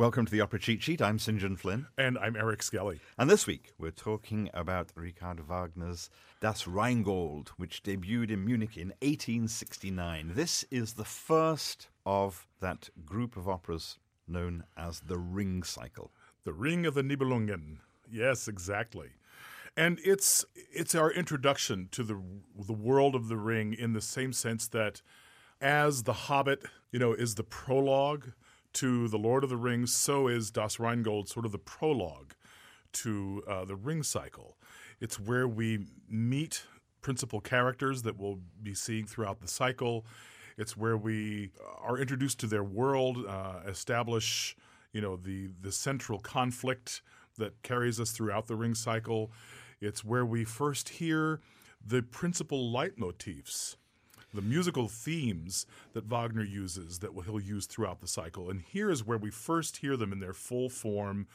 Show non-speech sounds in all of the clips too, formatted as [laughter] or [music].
Welcome to the Opera Cheat Sheet. I'm St. John Flynn. And I'm Eric Skelly. And this week we're talking about Richard Wagner's Das Rheingold, which debuted in Munich in 1869. This is the first of that group of operas known as the Ring Cycle. The Ring of the Nibelungen. Yes, exactly. And it's it's our introduction to the the world of the ring in the same sense that as The Hobbit, you know, is the prologue to The Lord of the Rings, so is Das Rheingold sort of the prologue to uh, the Ring Cycle. It's where we meet principal characters that we'll be seeing throughout the cycle. It's where we are introduced to their world, uh, establish, you know, the the central conflict that carries us throughout the Ring Cycle. It's where we first hear the principal leitmotifs the musical themes that Wagner uses that he'll use throughout the cycle. And here is where we first hear them in their full form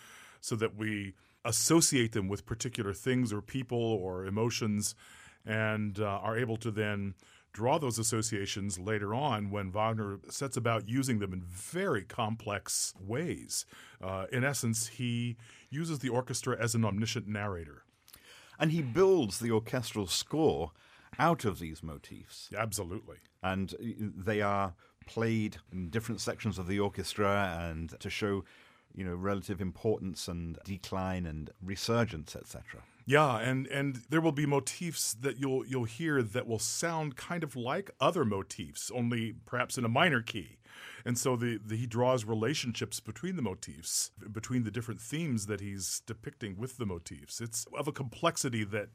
so that we associate them with particular things or people or emotions and uh, are able to then draw those associations later on when Wagner sets about using them in very complex ways. Uh, in essence, he uses the orchestra as an omniscient narrator. And he builds the orchestral score out of these motifs. Absolutely. And uh, they are played in different sections of the orchestra and to show you know relative importance and decline and resurgence etc yeah and and there will be motifs that you'll you'll hear that will sound kind of like other motifs only perhaps in a minor key and so the, the, he draws relationships between the motifs between the different themes that he's depicting with the motifs it's of a complexity that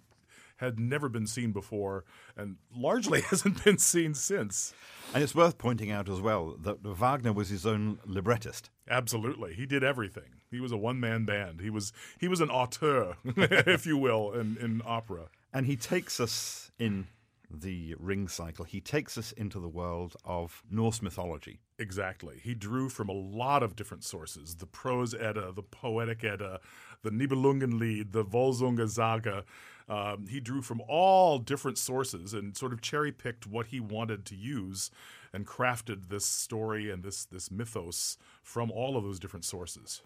had never been seen before and largely [laughs] hasn't been seen since. And it's worth pointing out as well that Wagner was his own librettist. Absolutely. He did everything. He was a one man band. He was he was an auteur, [laughs] if you will, in, in opera. And he takes us in the ring cycle, he takes us into the world of Norse mythology. Exactly. He drew from a lot of different sources the prose Edda, the poetic Edda, the Nibelungenlied, the Volsunga Saga. Um, he drew from all different sources and sort of cherry picked what he wanted to use and crafted this story and this, this mythos from all of those different sources.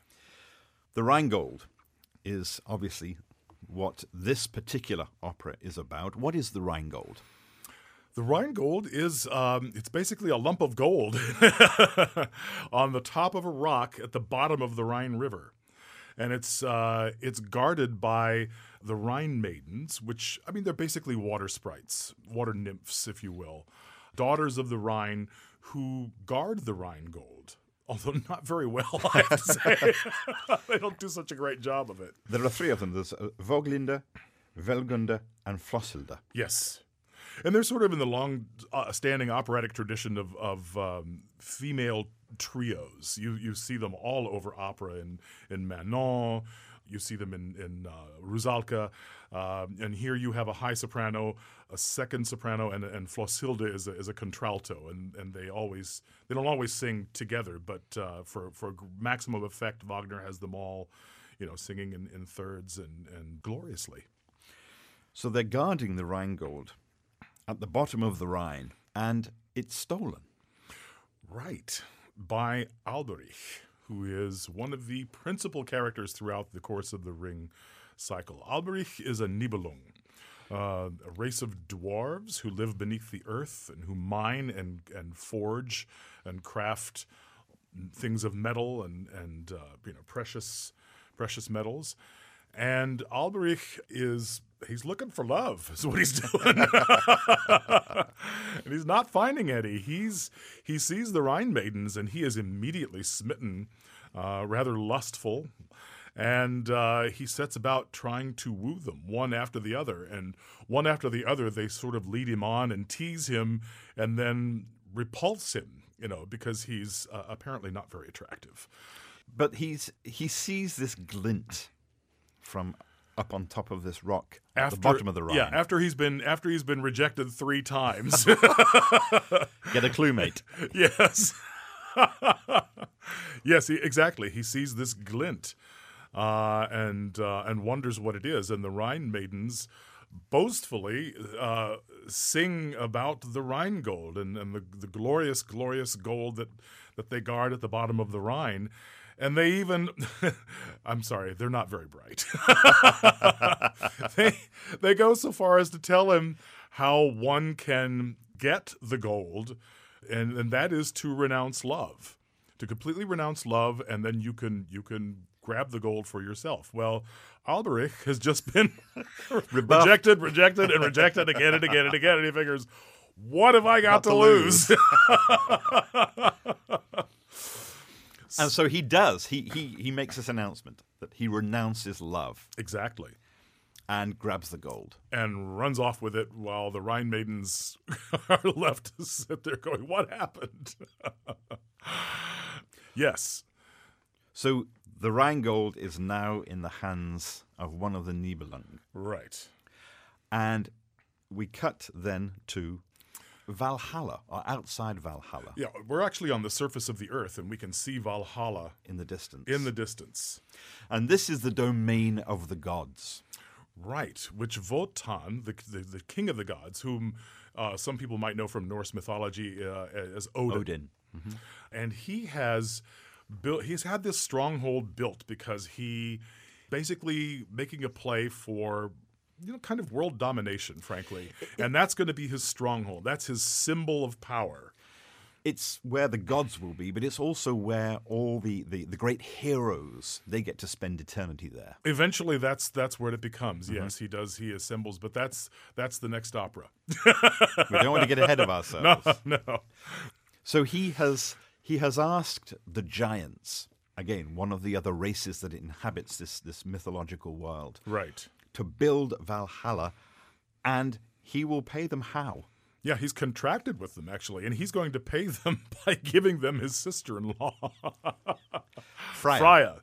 The Rheingold is obviously what this particular opera is about. What is the Rheingold? The Rheingold is um, it's basically a lump of gold [laughs] on the top of a rock at the bottom of the Rhine River, and it's uh, it's guarded by the Rhine maidens, which I mean they're basically water sprites, water nymphs, if you will, daughters of the Rhine who guard the Rheingold [laughs] although not very well, I have to say. [laughs] they don't do such a great job of it. There are three of them. There's uh, Woglinde, Wellgunde, and Flosshilde. Yes. And they're sort of in the long uh, operatic tradition of, of um, female trios. You, you see them all over opera in, in Manon, you see them in, in uh, Rusalka. Uh, and here you have a high soprano, a second soprano, and, and Flosshilde is a, is a contralto. And, and they always they don't always sing together, but uh, for, for maximum effect, Wagner has them all you know, singing in, in thirds and, and gloriously. So they're guarding the Rheingold at the bottom of the Rhine, and it's stolen. Right, by Alberich who is one of the principal characters throughout the course of the Ring cycle. Alberich is a Nibelung, uh, a race of dwarves who live beneath the earth and who mine and, and forge and craft things of metal and, and uh, you know precious precious metals. And Alberich is he's looking for love is what he's [laughs] doing. And he's not finding any he's he sees the rhine maidens and he is immediately smitten uh, rather lustful. And uh, he sets about trying to woo them one after the other. And one after the other they sort of lead him on and tease him and then repulse him you know because he's uh, apparently not very attractive. But he's he sees this glint from up on top of this rock at after, the bottom of the Rhine. Yeah, after he's been after he's been rejected three times. [laughs] [laughs] Get a clue, mate. yes. [laughs] yes, he, exactly. He sees this glint uh, and uh, and wonders what it is. And the Rhine maidens boastfully uh, sing about the Rhine gold and, and the, the glorious, glorious gold that, that they guard at the bottom of the Rhine. And they even, [laughs] I'm sorry, they're not very bright. [laughs] they, they go so far as to tell him how one can get the gold, and, and that is to renounce love, to completely renounce love, and then you can you can grab the gold for yourself. Well, Alberich has just been [laughs] rejected, rejected, and rejected again and again and again, and he figures, what have I got, to, to lose? And so he does. He, he, he makes this announcement that he renounces love exactly. and grabs the gold. and runs off with it while the Rhine maidens [laughs] are left to sit there going, What happened? [laughs] yes. So the Rhine gold is now in the hands of one of the Nibelung. Right. And we cut then to Valhalla, or outside Valhalla Yeah, we're actually on the surface of the earth and we can see Valhalla in the distance. in the distance. and this is the domain of the gods. Right, which Wotan, the, the, the king of the gods, whom uh, some people might know from Norse mythology uh, as Odin, Odin. and he has built. He's had this stronghold built because he basically making a play for you know kind of world domination, frankly, and that's going to be his stronghold. That's his symbol of power. It's where the gods will be, but it's also where all the, the, the great heroes they get to spend eternity there. Eventually, that's that's where it becomes. Mm-hmm. Yes, he does. He assembles, but that's that's the next opera. [laughs] We don't want to get ahead of [laughs] ourselves. No, no. So he has he has asked the giants, again, one of the other races that inhabits this, this mythological world, Right. To build Valhalla, and he will pay them how? Yeah, he's contracted with them actually, and he's going to pay them [laughs] by giving them his sister-in-law, [laughs] Freya. Freya,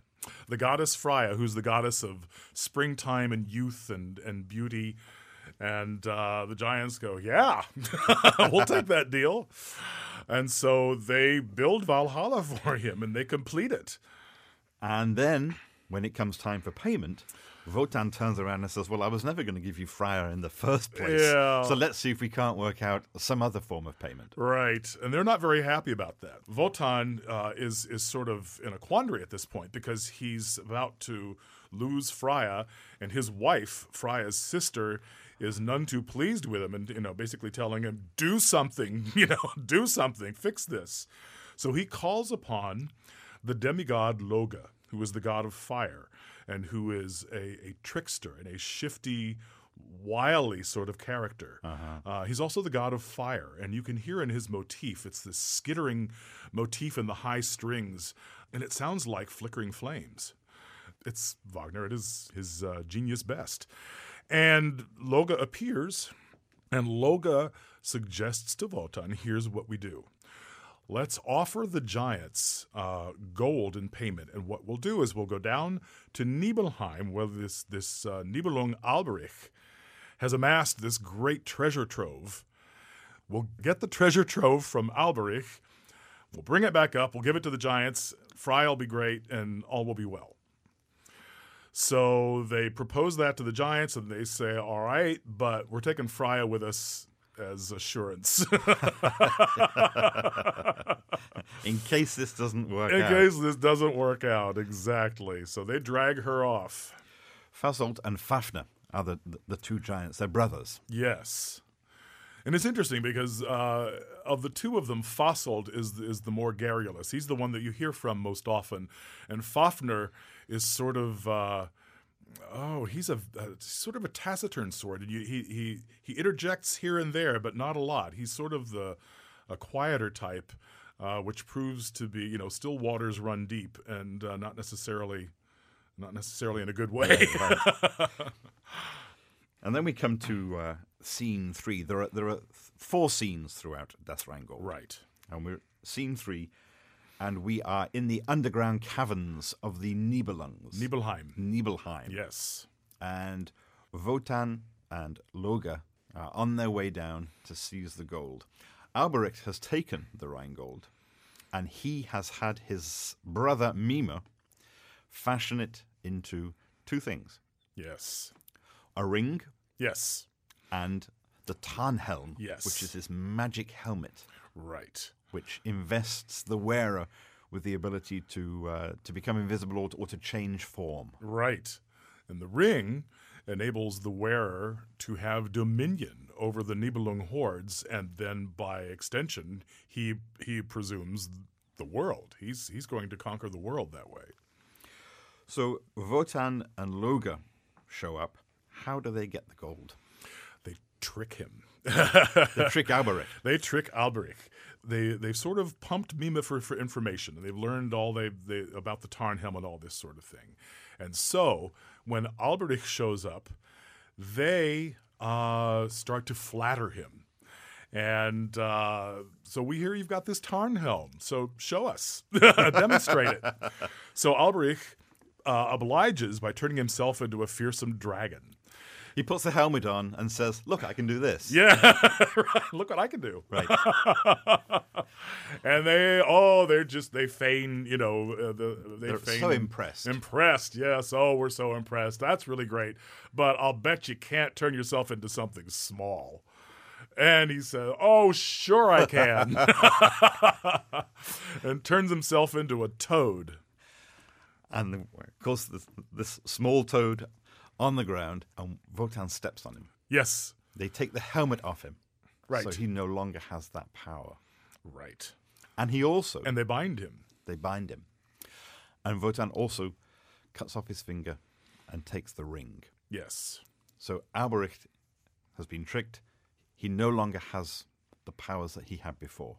the goddess Freya, who's the goddess of springtime and youth and and beauty. And uh, the giants go, yeah, [laughs] we'll take that deal. And so they build Valhalla for him, and they complete it. And then, when it comes time for payment, Wotan turns around and says, Well, I was never going to give you Freya in the first place. Yeah. So let's see if we can't work out some other form of payment. Right, and they're not very happy about that. Wotan uh, is is sort of in a quandary at this point because he's about to lose Freya, and his wife, Freya's sister, is none too pleased with him, and you know, basically telling him, "Do something, [laughs] you know, do something, fix this." So he calls upon the demigod Loge, who is the god of fire, and who is a, a trickster and a shifty, wily sort of character. Uh, he's also the god of fire, and you can hear in his motif, it's this skittering motif in the high strings, and it sounds like flickering flames. It's Wagner at his, his uh, genius best. And Loge appears, and Loge suggests to Wotan, here's what we do. Let's offer the giants uh, gold in payment, and what we'll do is we'll go down to Nibelheim, where this this uh, Nibelung Alberich has amassed this great treasure trove. We'll get the treasure trove from Alberich. We'll bring it back up. We'll give it to the giants. Fry will be great, and all will be well. So they propose that to the giants, and they say, "All right, but we're taking Freya with us as assurance." [laughs] In case this doesn't work In out. case this doesn't work out, exactly. So they drag her off. Fasolt and Fafner are the, the, two giants. They're brothers. Yes. And it's interesting because uh, of the two of them, Fasolt is is the more garrulous. He's the one that you hear from most often, and Fafner is sort of uh, oh, he's a, a sort of a taciturn sort. He he he interjects here and there, but not a lot. He's sort of the a quieter type, uh, which proves to be you know still waters run deep, and uh, not necessarily not necessarily in a good way. [laughs] And then we come to uh, scene three. There are there are four scenes throughout Das Rheingold. right. And we're scene three, and we are in the underground caverns of the Nibelungs. Nibelheim. Nibelheim. Yes. And Wotan and Loge are on their way down to seize the gold. Alberich has taken the Rheingold, and he has had his brother Mime fashion it into two things Yes. a ring Yes. and the Tarnhelm, Yes. which is this magic helmet Right. Which invests the wearer with the ability to uh, to become invisible or to, or to change form. Right. And the ring enables the wearer to have dominion over the Nibelung hordes, and then by extension, he he presumes the world. He's he's going to conquer the world that way. So Wotan and Loge show up. How do they get the gold? They trick him. They trick Alberich. [laughs] They trick Alberich. They they've sort of pumped Mime for, for information. And they've learned all they, they about the Tarnhelm and all this sort of thing. And so when Alberich shows up, they uh, start to flatter him. And uh, so we hear you've got this Tarnhelm. So show us, [laughs] demonstrate it. So Alberich uh, obliges by turning himself into a fearsome dragon. He puts the helmet on and says, "Look, I can do this." Yeah, [laughs] look what I can do. Right. [laughs] and they, oh, they're just they feign, you know, uh, the they They're feign so impressed. Impressed, yes. Oh, we're so impressed. That's really great. But I'll bet you can't turn yourself into something small. And he said, "Oh, sure I can," [laughs] and turns himself into a toad. And of course, this, this small toad on the ground, and Wotan steps on him. Yes, They take the helmet off him, right, so he no longer has that power. right. And he also And they bind him. they bind him, and Wotan also cuts off his finger and takes the ring. Yes, So Alberich has been tricked. He no longer has the powers that he had before.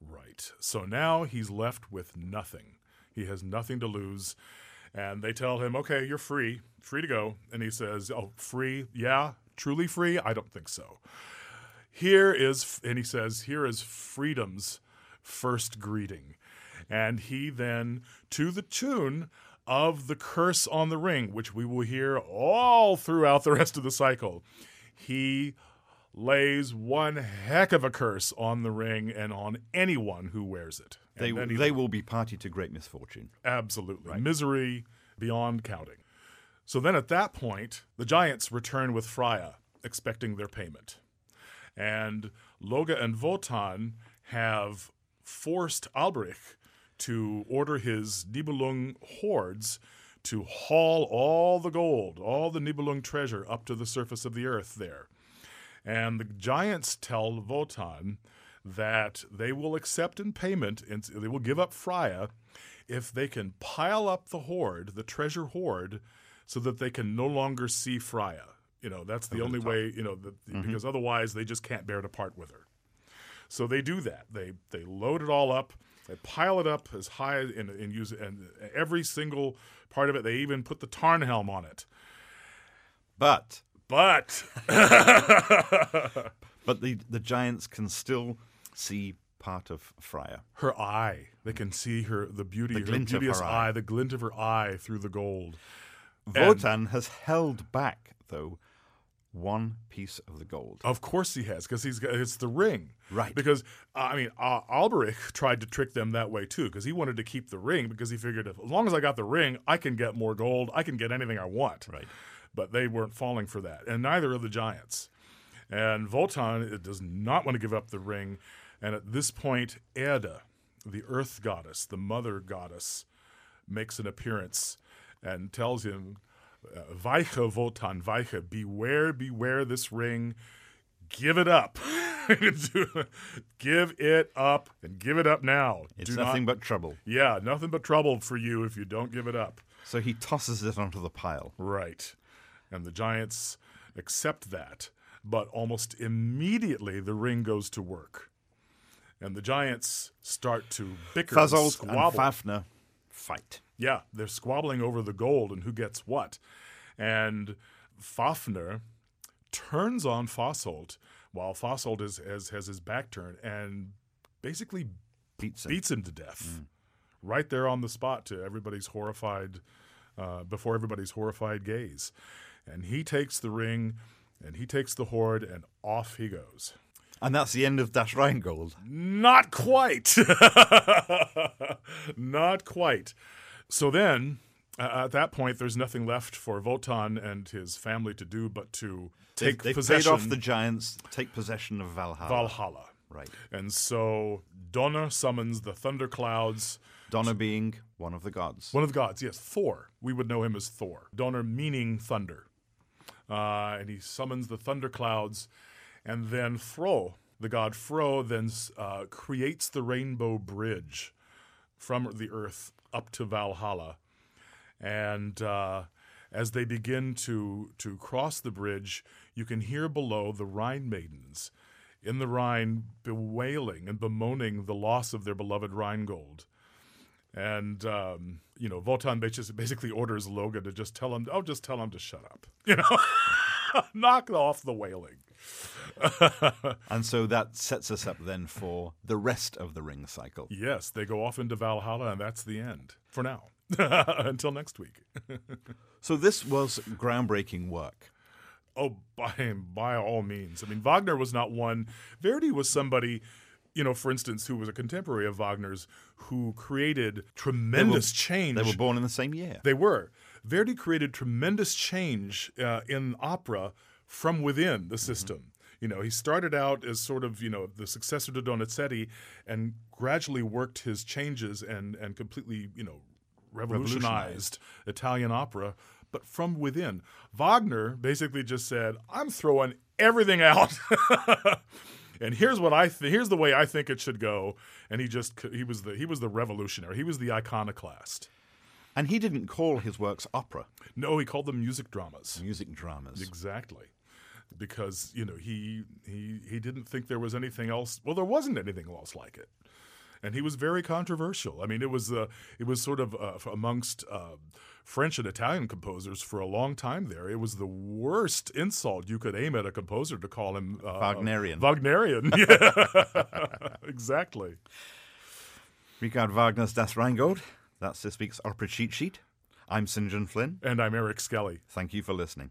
Right. So now he's left with nothing. He has nothing to lose. And they tell him, okay, you're free, free to go. And he says, oh, free? Yeah, truly free? I don't think so. Here is, and he says, here is freedom's first greeting. And he then, to the tune of the curse on the ring, which we will hear all throughout the rest of the cycle, he lays one heck of a curse on the ring and on anyone who wears it. And They, they will be party to great misfortune. absolutely misery beyond counting. So then at that point, the giants return with Freya, expecting their payment. And Loge and Wotan have forced Alberich to order his Nibelung hordes to haul all the gold, all the Nibelung treasure up to the surface of the earth there. And the giants tell Wotan that they will accept in payment, and they will give up Freya if they can pile up the hoard, the treasure hoard, so that they can no longer see Freya. You know, that's the only way, you know, that, mm-hmm. because otherwise they just can't bear to part with her. So they do that. They they load it all up. They pile it up as high and, and use and every single part of it. They even put the Tarnhelm on it. But But [laughs] but the, the giants can still see part of Freya. her eye, they can see her the beauty, The her beauteous her eye. eye. the glint of her eye through the gold. Wotan has held back, though, one piece of the gold. Of course he has, because he's got it's the ring, Right. Because uh, I mean, uh, Alberich tried to trick them that way too, because he wanted to keep the ring because he figured if, as long as I got the ring, I can get more gold, I can get anything I want. Right. But they weren't falling for that, and neither are the giants. And Wotan does not want to give up the ring, and at this point, Erda, the Earth goddess, the Mother goddess, makes an appearance and tells him, uh, Weiche Wotan, Weiche, beware, beware this ring. Give it up. [laughs] give it up and give it up now. It's Do nothing not, but trouble. yeah, nothing but trouble for you if you don't give it up. So he tosses it onto the pile. Right. And the giants accept that, but almost immediately the ring goes to work. And the giants start to bicker and and squabble. Fafner fight. Yeah, they're squabbling over the gold and who gets what. And Fafner turns on Fasolt while Fasolt is, has, has his back turned and basically Beats him. beats him to death right there on the spot to everybody's horrified, uh, before everybody's horrified gaze. And he takes the ring and he takes the hoard and off he goes. And that's the end of Das Rheingold. Not quite. [laughs] Not quite. So then, uh, at that point, there's nothing left for Wotan and his family to do but to take They've possession paid off the giants, take possession of Valhalla. Valhalla. Right. And so Donner summons the thunderclouds Donner being one of the gods. One of the gods, yes, Thor. We would know him as Thor. Donner meaning thunder. Uh, and he summons the thunderclouds. And then Fro, the god Fro, then uh, creates the rainbow bridge from the earth up to Valhalla. And uh, as they begin to, to cross the bridge, you can hear below the Rhine maidens in the Rhine bewailing and bemoaning the loss of their beloved Rheingold. And um, you know, Wotan basically orders Loge to just tell him, "Oh, just tell him to shut up." [laughs] You know, [laughs] knock off the wailing. [laughs] and so that sets us up then for the rest of the ring cycle. Yes, they go off into Valhalla, and that's the end for now. Until next week. so this was groundbreaking work. Oh, by by all means. I mean, Wagner was not one. Verdi was somebody you know, for instance, who was a contemporary of Wagner's, who created tremendous they were, change. They were born in the same year. They were. Verdi created tremendous change uh, in opera from within the system. Mm-hmm. You know, he started out as sort of, you know, the successor to Donizetti and gradually worked his changes and, and completely, you know, revolutionized, revolutionized. Italian opera, but from within. Wagner basically just said, I'm throwing everything out. [laughs] and here's what I th- here's the way I think it should go. And he just he was the he was the revolutionary. He was the iconoclast. And he didn't call his works opera. No, he called them music dramas. Music dramas. Exactly. Because, you know, he he he didn't think there was anything else. Well, there wasn't anything else like it. And he was very controversial. I mean, it was uh, it was sort of uh, amongst uh, French and Italian composers for a long time there. It was the worst insult you could aim at a composer to call him uh, Wagnerian. Wagnerian, [laughs] yeah, [laughs] exactly. Richard Wagner's Das Rheingold. That's this week's opera cheat sheet. I'm St. John Flynn. And I'm Eric Skelly. Thank you for listening.